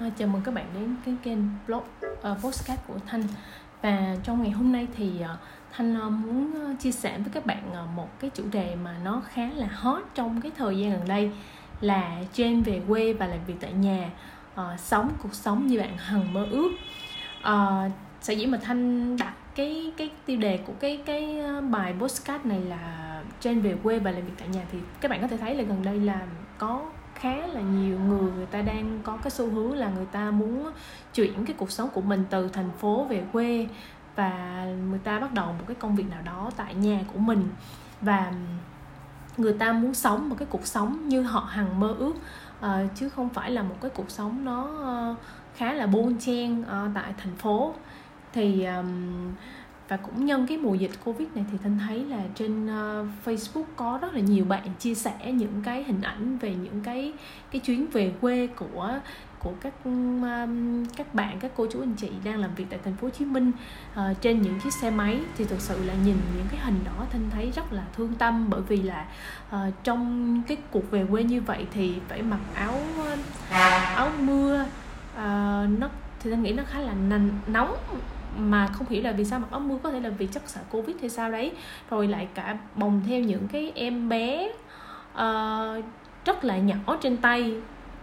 Ờ, chào mừng các bạn đến cái kênh blog ờ, uh, postcard của Thanh. Và trong ngày hôm nay thì uh, Thanh uh, muốn chia sẻ với các bạn uh, một cái chủ đề mà nó khá là hot trong cái thời gian gần đây là trên về quê và làm việc tại nhà uh, sống cuộc sống như bạn hằng mơ ước. Uh, sở dĩ mà Thanh đặt cái cái tiêu đề của cái cái bài postcard này là trên về quê và làm việc tại nhà thì các bạn có thể thấy là gần đây là có khá là nhiều người người ta đang có cái xu hướng là người ta muốn chuyển cái cuộc sống của mình từ thành phố về quê và người ta bắt đầu một cái công việc nào đó tại nhà của mình. Và người ta muốn sống một cái cuộc sống như họ hằng mơ ước uh, chứ không phải là một cái cuộc sống nó uh, khá là bon chen uh, tại thành phố. Thì um, và cũng nhân cái mùa dịch covid này thì thanh thấy là trên uh, facebook có rất là nhiều bạn chia sẻ những cái hình ảnh về những cái cái chuyến về quê của của các um, các bạn các cô chú anh chị đang làm việc tại thành phố Hồ Chí Minh uh, trên những chiếc xe máy. Thì thực sự là nhìn những cái hình đó thanh thấy rất là thương tâm bởi vì là uh, trong cái cuộc về quê như vậy thì phải mặc áo áo mưa uh, nó thì thanh nghĩ nó khá là nóng mà không hiểu là vì sao mặc áo mưa có thể là vì chắc sợ covid hay sao đấy. Rồi lại cả bồng theo những cái em bé uh, rất là nhỏ trên tay.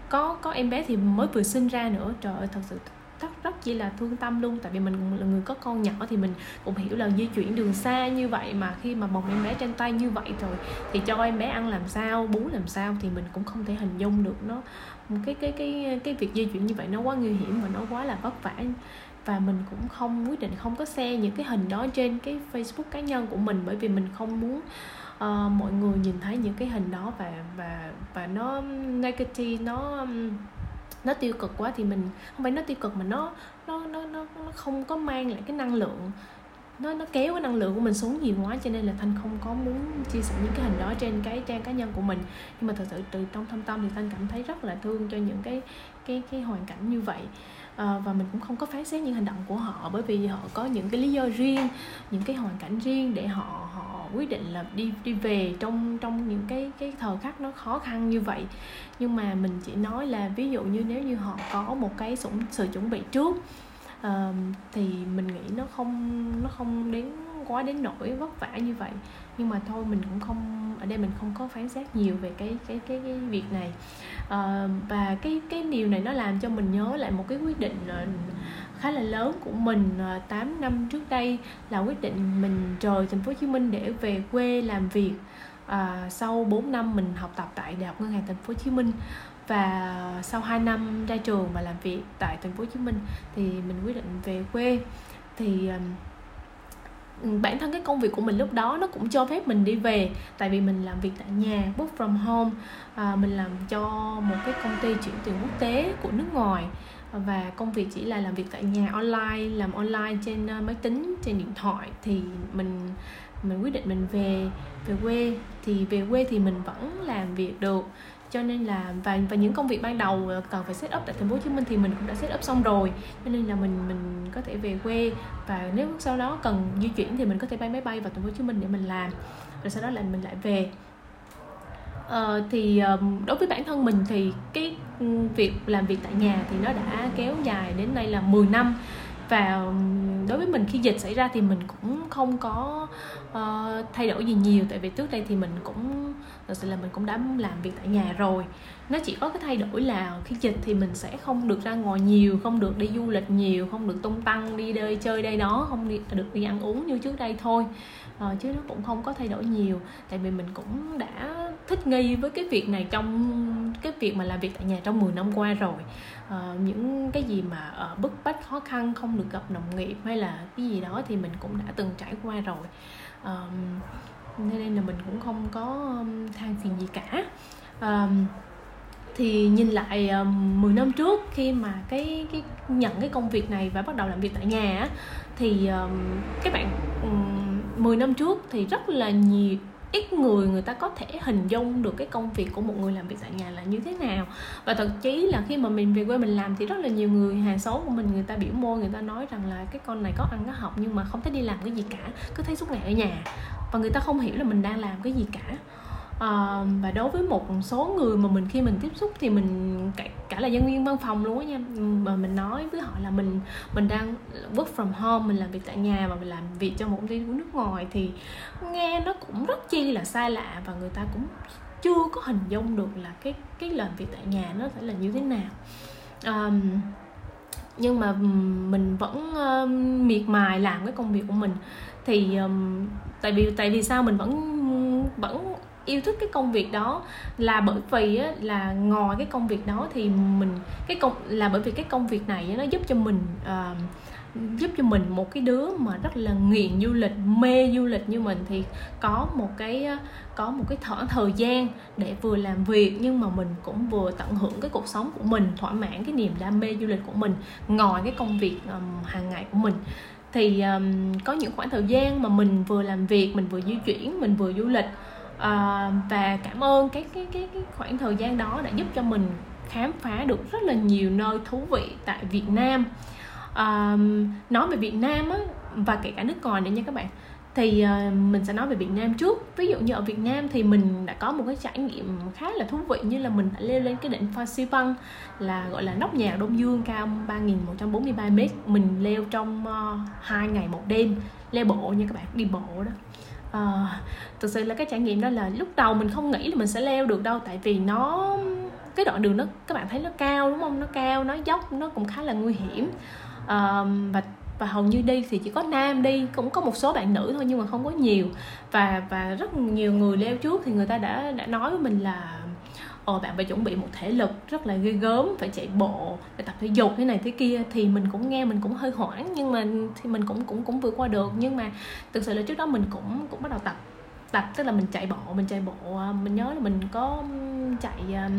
Có có em bé thì mới vừa sinh ra nữa. Trời ơi thật sự rất rất chỉ là thương tâm luôn. Tại vì mình là người có con nhỏ thì mình cũng hiểu là di chuyển đường xa như vậy mà khi mà bồng em bé trên tay như vậy rồi thì cho em bé ăn làm sao bú làm sao thì mình cũng không thể hình dung được. Nó cái cái cái cái việc di chuyển như vậy nó quá nguy hiểm và nó quá là vất vả và mình cũng không quyết định không có share những cái hình đó trên cái Facebook cá nhân của mình bởi vì mình không muốn uh, mọi người nhìn thấy những cái hình đó và và và nó negative nó nó tiêu cực quá thì mình không phải nó tiêu cực mà nó nó nó nó, nó không có mang lại cái năng lượng nó nó kéo cái năng lượng của mình xuống nhiều quá cho nên là thanh không có muốn chia sẻ những cái hình đó trên cái trang cá nhân của mình. Nhưng mà thật sự từ trong thâm tâm thì thanh cảm thấy rất là thương cho những cái cái cái hoàn cảnh như vậy à, và mình cũng không có phán xét những hành động của họ bởi vì họ có những cái lý do riêng những cái hoàn cảnh riêng để họ họ quyết định là đi đi về trong trong những cái cái thời khắc nó khó khăn như vậy. Nhưng mà mình chỉ nói là ví dụ như nếu như họ có một cái sự, sự chuẩn bị trước uh, thì mình nghĩ nó không nó không đến quá đến nỗi vất vả như vậy. Nhưng mà thôi mình cũng không ở đây mình không có phán xét nhiều về cái cái cái, cái việc này. À, và cái cái điều này nó làm cho mình nhớ lại một cái quyết định ờ, khá là lớn của mình ờ, 8 năm trước đây là quyết định mình rời thành phố Hồ Chí Minh để về quê làm việc. À, sau 4 năm mình học tập tại Đại học Ngân hàng thành phố Hồ Chí Minh và sau 2 năm ra trường và làm việc tại thành phố Hồ Chí Minh thì mình quyết định về quê. Thì bản thân cái công việc của mình lúc đó nó cũng cho phép mình đi về tại vì mình làm việc tại nhà work from home. À, mình làm cho một cái công ty chuyển tiền quốc tế của nước ngoài. Và công việc chỉ là làm việc tại nhà online làm online trên à, máy tính trên điện thoại thì mình mình quyết định mình về về quê. Thì về quê thì mình vẫn làm việc được cho nên là và và những công việc ban đầu cần phải set up tại thành phố Hồ Chí Minh thì mình cũng đã set up xong rồi. Cho nên là mình mình có thể về quê và nếu sau đó cần di chuyển thì mình có thể bay máy bay vào thành phố Hồ Chí Minh để mình làm. Rồi sau đó là mình lại về. Uh, thì ờ, đối với bản thân mình thì cái ừ, việc làm việc tại nhà thì nó đã kéo dài đến nay là 10 năm và đối với mình khi dịch xảy ra thì mình cũng không có uh, thay đổi gì nhiều. Tại vì trước đây thì mình cũng thật sự là mình cũng đã làm việc tại nhà rồi. Nó chỉ có cái thay đổi là khi dịch thì mình sẽ không được ra ngoài nhiều không được đi du lịch nhiều không được tung tăng đi đây chơi đây đó không đi, được đi ăn uống như trước đây thôi. Uh, chứ nó cũng không có thay đổi nhiều. Tại vì mình cũng đã thích nghi với cái việc này trong cái việc mà làm việc tại nhà trong 10 năm qua rồi. À, những cái gì mà ở bức bách khó khăn không được gặp đồng nghiệp hay là cái gì đó thì mình cũng đã từng trải qua rồi. À, nên là mình cũng không có than phiền gì cả. À, thì nhìn lại ờ, um, 10 năm trước khi mà cái cái nhận cái công việc này và bắt đầu làm việc tại nhà á, thì um, các bạn um, 10 năm trước thì rất là nhiều ít người người ta có thể hình dung được cái công việc của một người làm việc tại nhà là như thế nào. Và thậm chí là khi mà mình về quê mình làm thì rất là nhiều người, hàng xóm của mình, người ta biểu môi, người ta nói rằng là cái con này có ăn, có học nhưng mà không thấy đi làm cái gì cả, cứ thấy suốt ngày ở nhà. Và người ta không hiểu là mình đang làm cái gì cả à, và đối với một số người mà mình khi mình tiếp xúc thì mình cả, cả là nhân viên văn phòng luôn á nha. Mà mình nói với họ là mình mình đang work from home mình làm việc tại nhà và mình làm việc cho một công ty của nước ngoài thì nghe nó cũng rất chi là xa lạ và người ta cũng chưa có hình dung được là cái cái làm việc tại nhà nó phải là như thế nào. Um, nhưng mà mình vẫn uh, miệt mài làm cái công việc của mình. Thì um, tại vì tại vì sao mình vẫn vẫn yêu thích cái công việc đó là bởi vì á, là ngoài cái công việc đó thì mình cái công là bởi vì cái công việc này nó giúp cho mình uh, giúp cho mình một cái đứa mà rất là nghiện du lịch mê du lịch như mình thì có một cái ờ, có một cái thở thời gian để vừa làm việc nhưng mà mình cũng vừa tận hưởng cái cuộc sống của mình thỏa mãn cái niềm đam mê du lịch của mình ngoài cái công việc um, hàng ngày của mình. Thì um, có những khoảng thời gian mà mình vừa làm việc mình vừa di chuyển mình vừa du lịch uh, và cảm ơn cái cái cái cái khoảng thời gian đó đã giúp cho mình khám phá được rất là nhiều nơi thú vị tại Việt Nam. Um, nói về Việt Nam á và kể cả nước ngoài nữa nha các bạn thì ờ, mình sẽ nói về Việt Nam trước. Ví dụ như ở Việt Nam thì mình đã có một cái trải nghiệm khá là thú vị như là mình đã leo lên cái đỉnh Pha Si Văn là gọi là nóc nhà Đông Dương cao 3.143 m mình leo trong uh, ngày một đêm leo bộ nha các bạn đi bộ đó uh, thực sự là cái trải nghiệm đó là lúc đầu mình không nghĩ là mình sẽ leo được đâu tại vì nó cái đoạn đường nó các bạn thấy nó cao đúng không? Nó cao nó dốc nó cũng khá là nguy hiểm. Uh, và và hầu như đi thì chỉ có nam đi cũng có một số bạn nữ thôi nhưng mà không có nhiều. Và và rất nhiều người leo trước thì người ta đã đã nói với mình là ồ bạn phải chuẩn bị một thể lực rất là ghê gớm phải chạy bộ phải tập thể dục thế này thế kia thì mình cũng nghe mình cũng hơi hoảng nhưng mà thì mình cũng cũng cũng vượt qua được. Nhưng mà thực sự là trước đó mình cũng cũng bắt đầu tập tập tức là mình chạy bộ mình chạy bộ à, mình nhớ là mình có chạy à,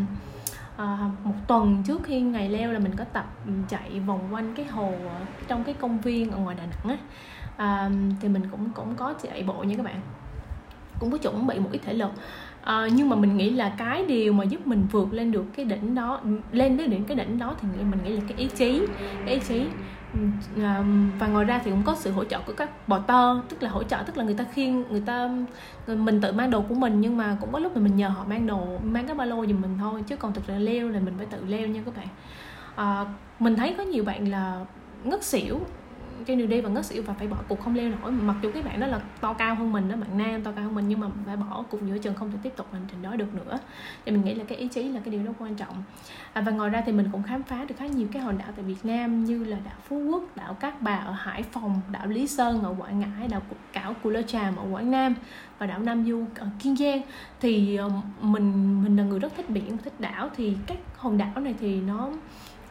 à, một tuần trước khi ngày leo là mình có tập chạy vòng quanh cái hồ à, trong cái công viên ở ngoài Đà Nẵng á. À, thì mình cũng cũng có chạy bộ nha các bạn. Cũng có chuẩn bị một ít thể lực à, nhưng mà mình nghĩ là cái điều mà giúp mình vượt lên được cái đỉnh đó lên đến đỉnh cái đỉnh đó thì mình nghĩ là cái ý chí cái ý chí. À, và ngoài ra thì cũng có sự hỗ trợ của các bò tơ tức là hỗ trợ tức là người ta khiêng người ta mình tự mang đồ của mình nhưng mà cũng có lúc mà mình nhờ họ mang đồ mang cái ba lô giùm mình thôi chứ còn thực ra leo là mình phải tự leo nha các bạn. À, mình thấy có nhiều bạn là ngất xỉu cái điều đi và ngất xỉu và phải bỏ cuộc không leo nổi. Mặc dù cái bạn đó là to cao hơn mình đó bạn nam to cao hơn mình nhưng mà phải bỏ cuộc giữa chừng không thể tiếp tục hành trình đó được nữa. Thì mình nghĩ là cái ý chí là cái điều rất quan trọng. À, và ngoài ra thì mình cũng khám phá được khá nhiều cái hòn đảo tại Việt Nam như là đảo Phú Quốc đảo Cát Bà ở Hải Phòng đảo Lý Sơn ở Quảng Ngãi đảo cảo Cù Lao Tràm ở Quảng Nam và đảo Nam Du ở Kiên Giang. Thì ờ, mình mình là người rất thích biển thích đảo. Thì các hòn đảo này thì nó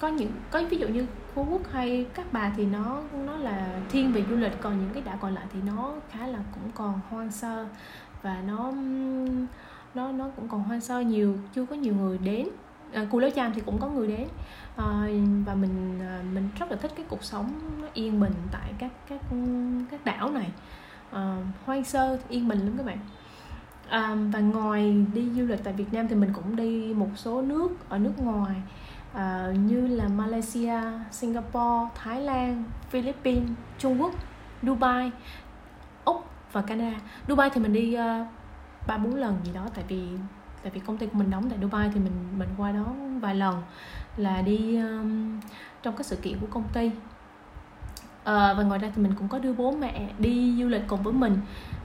có những có ví dụ như phú quốc hay các bà thì nó nó là thiên về du lịch còn những cái đảo còn lại thì nó khá là cũng còn hoang sơ và nó nó nó cũng còn hoang sơ nhiều chưa có nhiều người đến. À, cù lao chàm thì cũng có người đến. À, và mình à, mình rất là thích cái cuộc sống nó yên bình tại các các các đảo này. À, hoang sơ yên bình lắm các bạn. À, và ngoài đi du lịch tại Việt Nam thì mình cũng đi một số nước ở nước ngoài uh, như là Malaysia, Singapore, Thái Lan, Philippines, Trung Quốc, Dubai, Úc và Canada. Dubai thì mình đi ờ, ba uh, bốn lần gì đó tại vì tại vì công ty của mình đóng tại Dubai thì mình mình qua đó vài lần là đi um, trong các sự kiện của công ty à, và ngoài ra thì mình cũng có đưa bố mẹ đi du lịch cùng với mình.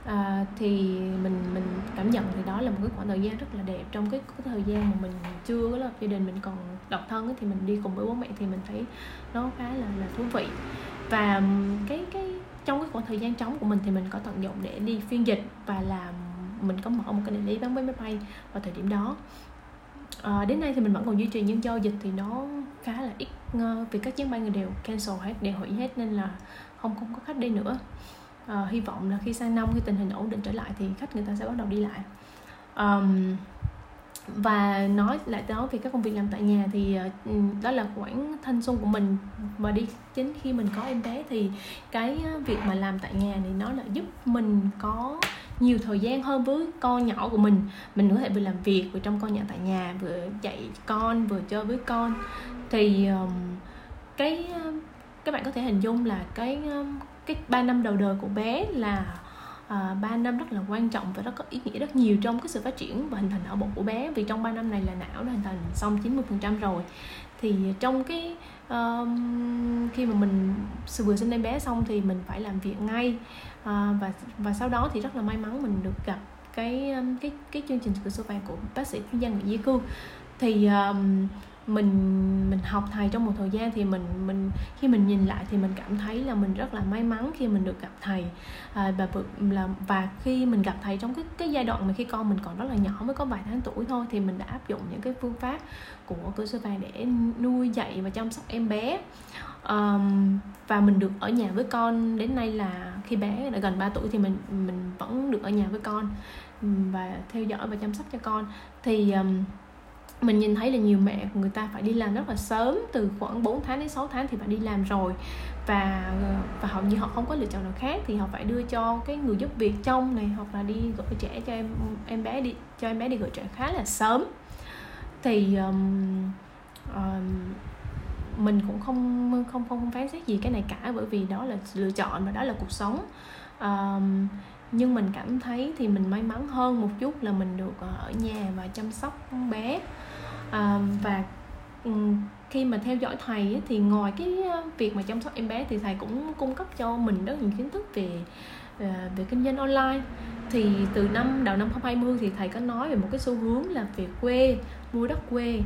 À, thì mình mình cảm nhận thì đó là một cái khoảng thời gian rất là đẹp. Trong cái, cái thời gian mà mình chưa có lập gia đình mình còn độc thân ấy, thì mình đi cùng với bố mẹ thì mình thấy nó khá là là thú vị. Và cái cái trong cái khoảng thời gian trống của mình thì mình có tận dụng để đi phiên dịch và làm mình có mở một cái đại lý bán vé máy bay vào thời điểm đó. À, đến nay thì mình vẫn còn duy trì nhưng do dịch thì nó khá là ít. Ờ, vì các chuyến bay người đều cancel hết đều hủy hết nên là không không có khách đi nữa. À, hy vọng là khi sang năm khi tình hình ổn định trở lại thì khách người ta sẽ bắt đầu đi lại. Um, và nói lại đó về các công việc làm tại nhà thì uh, đó là khoảng thanh xuân của mình. Và đi chính khi mình có em bé thì cái việc mà làm tại nhà thì nó là giúp mình có nhiều thời gian hơn với con nhỏ của mình. Mình có thể vừa làm việc vừa trong con nhỏ tại nhà vừa dạy con vừa chơi với con thì um, cái các bạn có thể hình dung là cái cái ba năm đầu đời của bé là ờ, à, 3 năm rất là quan trọng và rất có ý nghĩa rất nhiều trong cái sự phát triển và hình thành não bộ của bé. Vì trong 3 năm này là não đã hình thành xong 90% rồi. Thì trong cái um, khi mà mình vừa sinh em bé xong thì mình phải làm việc ngay à, và và sau đó thì rất là may mắn mình được gặp cái cái cái chương trình cửa sổ vàng của bác sĩ chuyên gia Nguyễn Di Cương thì um, mình mình học thầy trong một thời gian thì mình mình khi mình nhìn lại thì mình cảm thấy là mình rất là may mắn khi mình được gặp thầy. À, và là và khi mình gặp thầy trong cái cái giai đoạn mà khi con mình còn rất là nhỏ mới có vài tháng tuổi thôi thì mình đã áp dụng những cái phương pháp của cơ sở vàng để nuôi dạy và chăm sóc em bé. Um, và mình được ở nhà với con đến nay là khi bé đã gần 3 tuổi thì mình mình vẫn được ở nhà với con và theo dõi và chăm sóc cho con. Thì um, mình nhìn thấy là nhiều mẹ người ta phải đi làm rất là sớm từ khoảng 4 tháng đến 6 tháng thì phải đi làm rồi. Và và hầu như họ không có lựa chọn nào khác thì họ phải đưa cho cái người giúp việc trong này hoặc là đi gửi trẻ cho em em bé đi cho em bé đi gửi trẻ khá là sớm. Thì um, um, mình cũng không không không phán xét gì cái này cả bởi vì đó là lựa chọn và đó là cuộc sống. Um, nhưng mình cảm thấy thì mình may mắn hơn một chút là mình được ờ, ở nhà và chăm sóc bé à, và khi mà theo dõi thầy thì ngoài cái việc mà chăm sóc em bé thì thầy cũng cung cấp cho mình rất nhiều kiến thức về ờ, về kinh doanh online. Thì từ năm đầu năm 2020 thì thầy có nói về một cái xu hướng là về quê mua đất quê.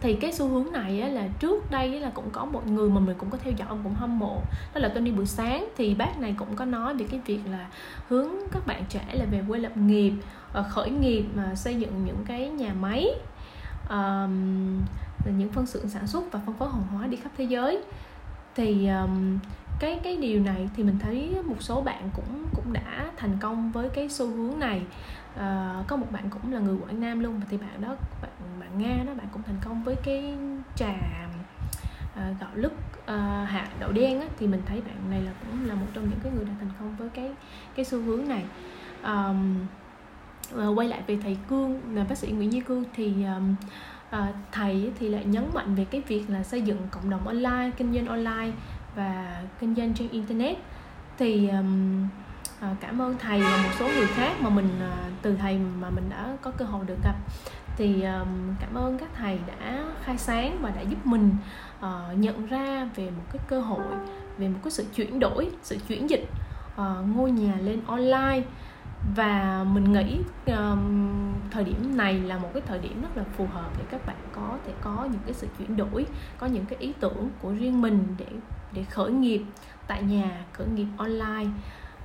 Thì cái xu hướng này á, là trước đây là cũng có một người mà mình cũng có theo dõi cũng hâm mộ. Đó là Tony buổi sáng thì bác này cũng có nói về cái việc là hướng các bạn trẻ là về quê lập nghiệp ờ, khởi nghiệp mà xây dựng những cái nhà máy um, những phân xưởng sản xuất và phân phối hàng hóa đi khắp thế giới. Thì um, cái cái điều này thì mình thấy một số bạn cũng cũng đã thành công với cái xu hướng này. À, có một bạn cũng là người quảng nam luôn thì bạn đó bạn bạn nga đó bạn cũng thành công với cái trà à, gạo lứt à, hạt đậu đen á, thì mình thấy bạn này là cũng là một trong những cái người đã thành công với cái cái xu hướng này. Um, Ờ, quay lại về thầy cương là bác sĩ nguyễn duy cương thì um, thầy thì lại nhấn mạnh về cái việc là xây dựng cộng đồng online kinh doanh online và kinh doanh trên internet. Thì um, cảm ơn thầy và một số người khác mà mình từ thầy mà mình đã có cơ hội được gặp. Thì um, cảm ơn các thầy đã khai sáng và đã giúp mình uh, nhận ra về một cái cơ hội về một cái sự chuyển đổi sự chuyển dịch uh, ngôi nhà lên online và mình nghĩ um, thời điểm này là một cái thời điểm rất là phù hợp để các bạn có thể có những cái sự chuyển đổi có những cái ý tưởng của riêng mình để để khởi nghiệp tại nhà khởi nghiệp online.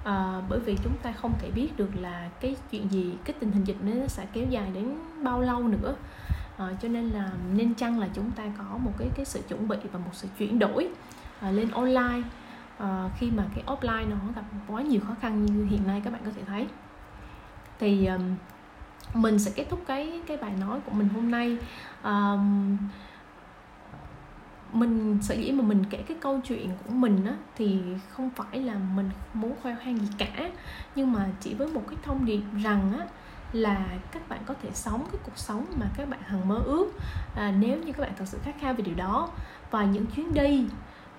À, bởi vì chúng ta không thể biết được là cái chuyện gì cái tình hình dịch nó sẽ kéo dài đến bao lâu nữa. À, cho nên là nên chăng là chúng ta có một cái cái sự chuẩn bị và một sự chuyển đổi à, lên online. À, khi mà cái offline nó gặp quá nhiều khó khăn như hiện nay các bạn có thể thấy thì um, mình sẽ kết thúc cái cái bài nói của mình hôm nay. Um, mình sở dĩ mà mình kể cái câu chuyện của mình á thì không phải là mình muốn khoe khoang gì cả. Nhưng mà chỉ với một cái thông điệp rằng á là các bạn có thể sống cái cuộc sống mà các bạn hằng mơ ước. À, nếu như các bạn thật sự khát khao về điều đó. Và những chuyến đi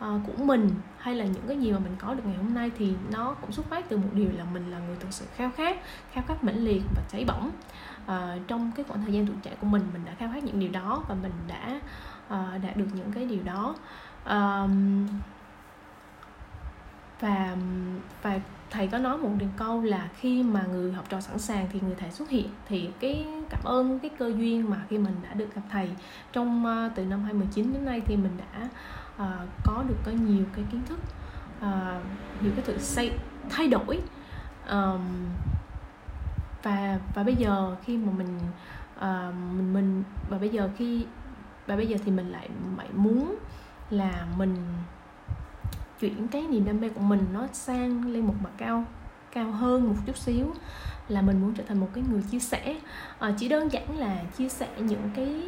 uh, của mình hay là những cái gì mà mình có được ngày hôm nay thì nó cũng xuất phát từ một điều là mình là người thực sự khao khát khao khát mãnh liệt và cháy bỏng. À, trong cái khoảng thời gian tuổi trẻ của mình mình đã khao khát những điều đó và mình đã ờ, à, đạt được những cái điều đó. À, và và thầy có nói một điều câu là khi mà người học trò sẵn sàng thì người thầy xuất hiện. Thì cái cảm ơn cái cơ duyên mà khi mình đã được gặp thầy trong từ năm 2019 đến nay thì mình đã uh, có được có nhiều cái kiến thức uh, nhiều cái sự xây thay đổi. Um, và và bây giờ khi mà mình uh, mình mình và bây giờ khi và bây giờ thì mình lại lại muốn là mình chuyển cái niềm đam mê của mình nó sang lên một mặt cao cao hơn một chút xíu là mình muốn trở thành một cái người chia sẻ. À, chỉ đơn giản là chia sẻ những cái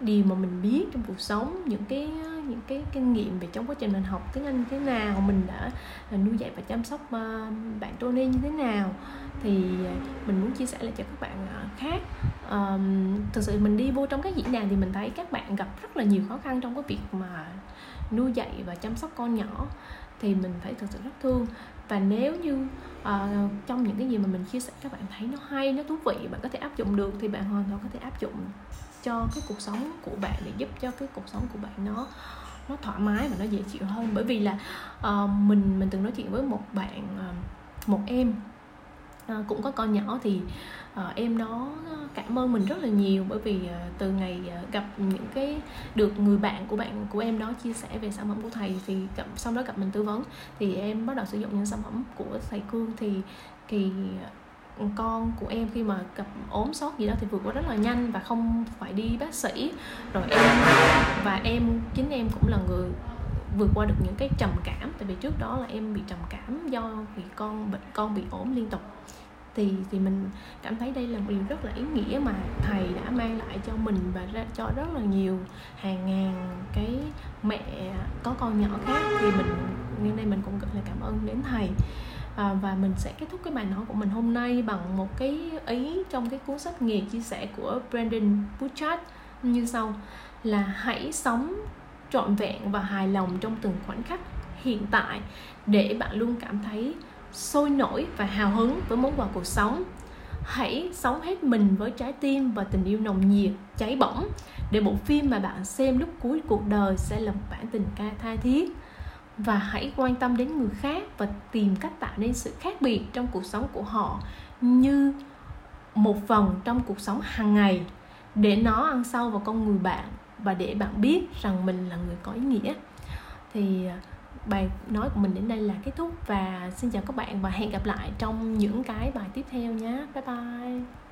điều mà mình biết trong cuộc sống những cái những cái kinh nghiệm về trong quá trình mình học tiếng Anh thế nào mình đã à, nuôi dạy và chăm sóc à, bạn Tony như thế nào thì à, mình muốn chia sẻ lại cho các bạn khác. Um, thực sự mình đi vô trong các diễn đàn thì mình thấy các bạn gặp rất là nhiều khó khăn trong cái việc mà nuôi dạy và chăm sóc con nhỏ thì mình phải thực sự rất thương. Và nếu như uh, trong những cái gì mà mình chia sẻ các bạn thấy nó hay nó thú vị bạn có thể áp dụng được thì bạn hoàn toàn có thể áp dụng cho cái cuộc sống của bạn để giúp cho cái cuộc sống của bạn nó nó thoải mái và nó dễ chịu hơn. Bởi vì là uh, mình mình từng nói chuyện với một bạn uh, một em uh, cũng có con nhỏ thì uh, em đó cảm ơn mình rất là nhiều. Bởi vì uh, từ ngày uh, gặp những cái được người bạn của bạn của em đó chia sẻ về sản phẩm của thầy thì gặp, sau đó gặp mình tư vấn thì em bắt đầu sử dụng những sản phẩm của thầy cương thì thì con của em khi mà gặp ốm sốt gì đó thì vượt qua rất là nhanh và không phải đi bác sĩ. Rồi em, và em, chính em cũng là người vượt qua được những cái trầm cảm. Tại vì trước đó là em bị trầm cảm do vì con bệnh, con bị ốm liên tục. Thì thì mình cảm thấy đây là một điều rất là ý nghĩa mà thầy đã mang lại cho mình và ra, cho rất là nhiều, hàng ngàn cái mẹ có con nhỏ khác. Thì mình nên đây mình cũng rất là cảm ơn đến thầy à, và mình sẽ kết thúc cái bài nói của mình hôm nay bằng một cái ý trong cái cuốn sách nghề chia sẻ của Brandon Burchard như sau là hãy sống trọn vẹn và hài lòng trong từng khoảnh khắc hiện tại để bạn luôn cảm thấy sôi nổi và hào hứng với món quà cuộc sống. Hãy sống hết mình với trái tim và tình yêu nồng nhiệt cháy bỏng để bộ phim mà bạn xem lúc cuối cuộc đời sẽ là một bản tình ca tha thiết và hãy quan tâm đến người khác và tìm cách tạo nên sự khác biệt trong cuộc sống của họ như một phần trong cuộc sống hàng ngày. Để nó ăn sâu vào con người bạn và để bạn biết rằng mình là người có ý nghĩa. Thì à, bài nói của mình đến đây là kết thúc và xin chào các bạn và hẹn gặp lại trong những cái bài tiếp theo nhé. Bye bye.